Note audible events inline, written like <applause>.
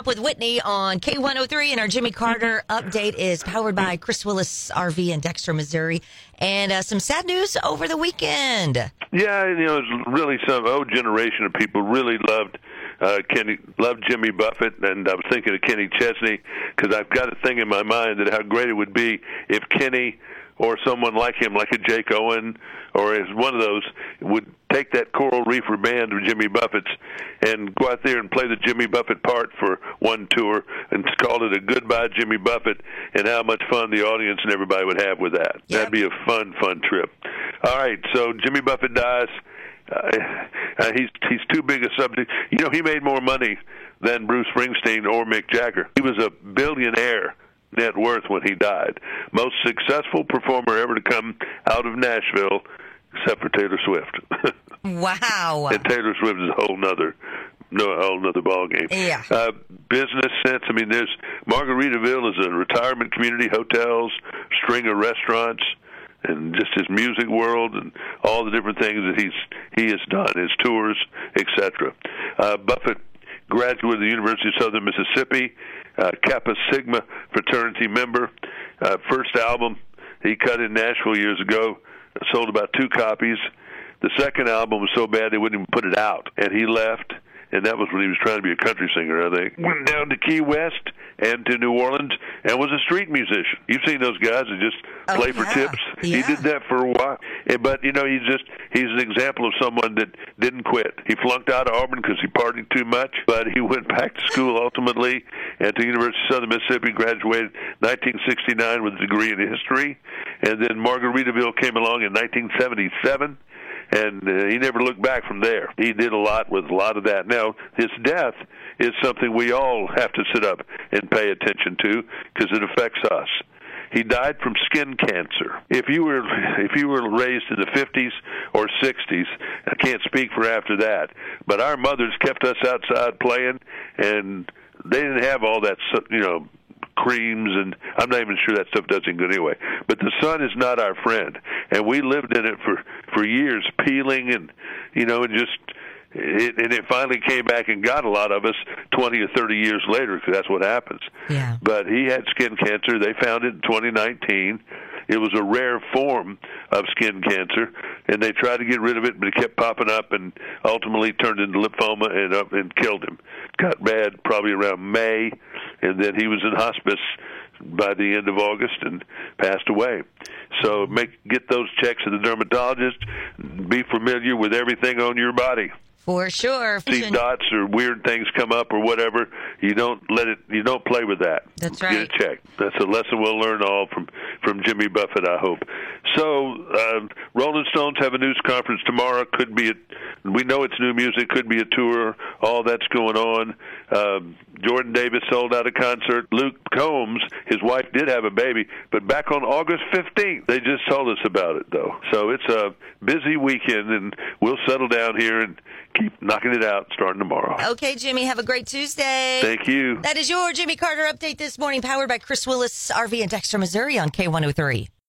up with Whitney on K103, and our Jimmy Carter update is powered by Chris Willis RV in Dexter, Missouri. And uh, some sad news over the weekend. Yeah, you know, it's really some old generation of people really loved uh, Kenny, loved Jimmy Buffett, and I was thinking of Kenny Chesney because I've got a thing in my mind that how great it would be if Kenny or someone like him, like a Jake Owen, or as one of those, would take that Coral Reefer band of Jimmy Buffett's and go out there and play the Jimmy Buffett part for one tour and call it a goodbye Jimmy Buffett, and how much fun the audience and everybody would have with that. Yep. That'd be a fun, fun trip. All right, so Jimmy Buffett dies. Uh, uh, he's he's too big a subject. You know, he made more money than Bruce Springsteen or Mick Jagger. He was a billionaire net worth when he died. Most successful performer ever to come out of Nashville, except for Taylor Swift. <laughs> Wow. and Taylor Swift is a whole nother, no, a whole nother ball game. Yeah. Uh, business sense. I mean, there's Margaritaville is a retirement community, hotels, string of restaurants, and just his music world and all the different things that he's he has done, his tours, etc. Uh, Buffett graduate of the University of Southern Mississippi, uh, Kappa Sigma fraternity member. Uh, first album he cut in Nashville years ago, sold about two copies. The second album was so bad they wouldn't even put it out, and he left. And that was when he was trying to be a country singer, I think. Went down to Key West and to New Orleans and was a street musician. You've seen those guys that just Oh, play for yeah. tips. He did that for a while, Eh, but you know he's just he's an example of someone that didn't quit. He flunked out of Auburn because he partied too much, but he went back to school ultimately and to University of Southern Mississippi. Graduated 1969 with a degree in history, and then Margaritaville came along in 1977 and uh, he never looked back from there. He did a lot with a lot of that. Now, his death is something we all have to sit up and pay attention to because it affects us. He died from skin cancer. If you were if you were raised in the 50s or 60s, I can't speak for after that, but our mothers kept us outside playing and they didn't have all that you know creams and I'm not even sure that stuff does any good anyway. But the sun is not our friend, and we lived in it for for years, peeling and you know, and just it, and it finally came back and got a lot of us 20 or 30 years later because that's what happens. Yeah. But he had skin cancer. They found it in 2019. It was a rare form of skin cancer, and they tried to get rid of it, but it kept popping up, and ultimately turned into lymphoma and up and killed him. Got bad probably around May, and then he was in hospice by the end of August and passed away. So make get those checks at the dermatologist. Be familiar with everything on your body For sure. see dots or weird things come up or whatever, you don't let it. You don't play with that. That's right. Get it checked. That's a lesson we'll learn all from from Jimmy Buffett. I hope. So, um, Rolling Stones have a news conference tomorrow. Could be. A, we know it's new music. Could be a tour. All that's going on. Um, Jordan Davis sold out a concert. Luke Combs, his wife, did have a baby, but back on August 15th, they just told us about it though. So it's a busy weekend, and we'll settle down here and keep knocking it out starting tomorrow. Okay, Jimmy, have a great Tuesday. Thank you. That is your Jimmy Carter update this morning, powered by Chris Willis RV in Dexter, Missouri on K103.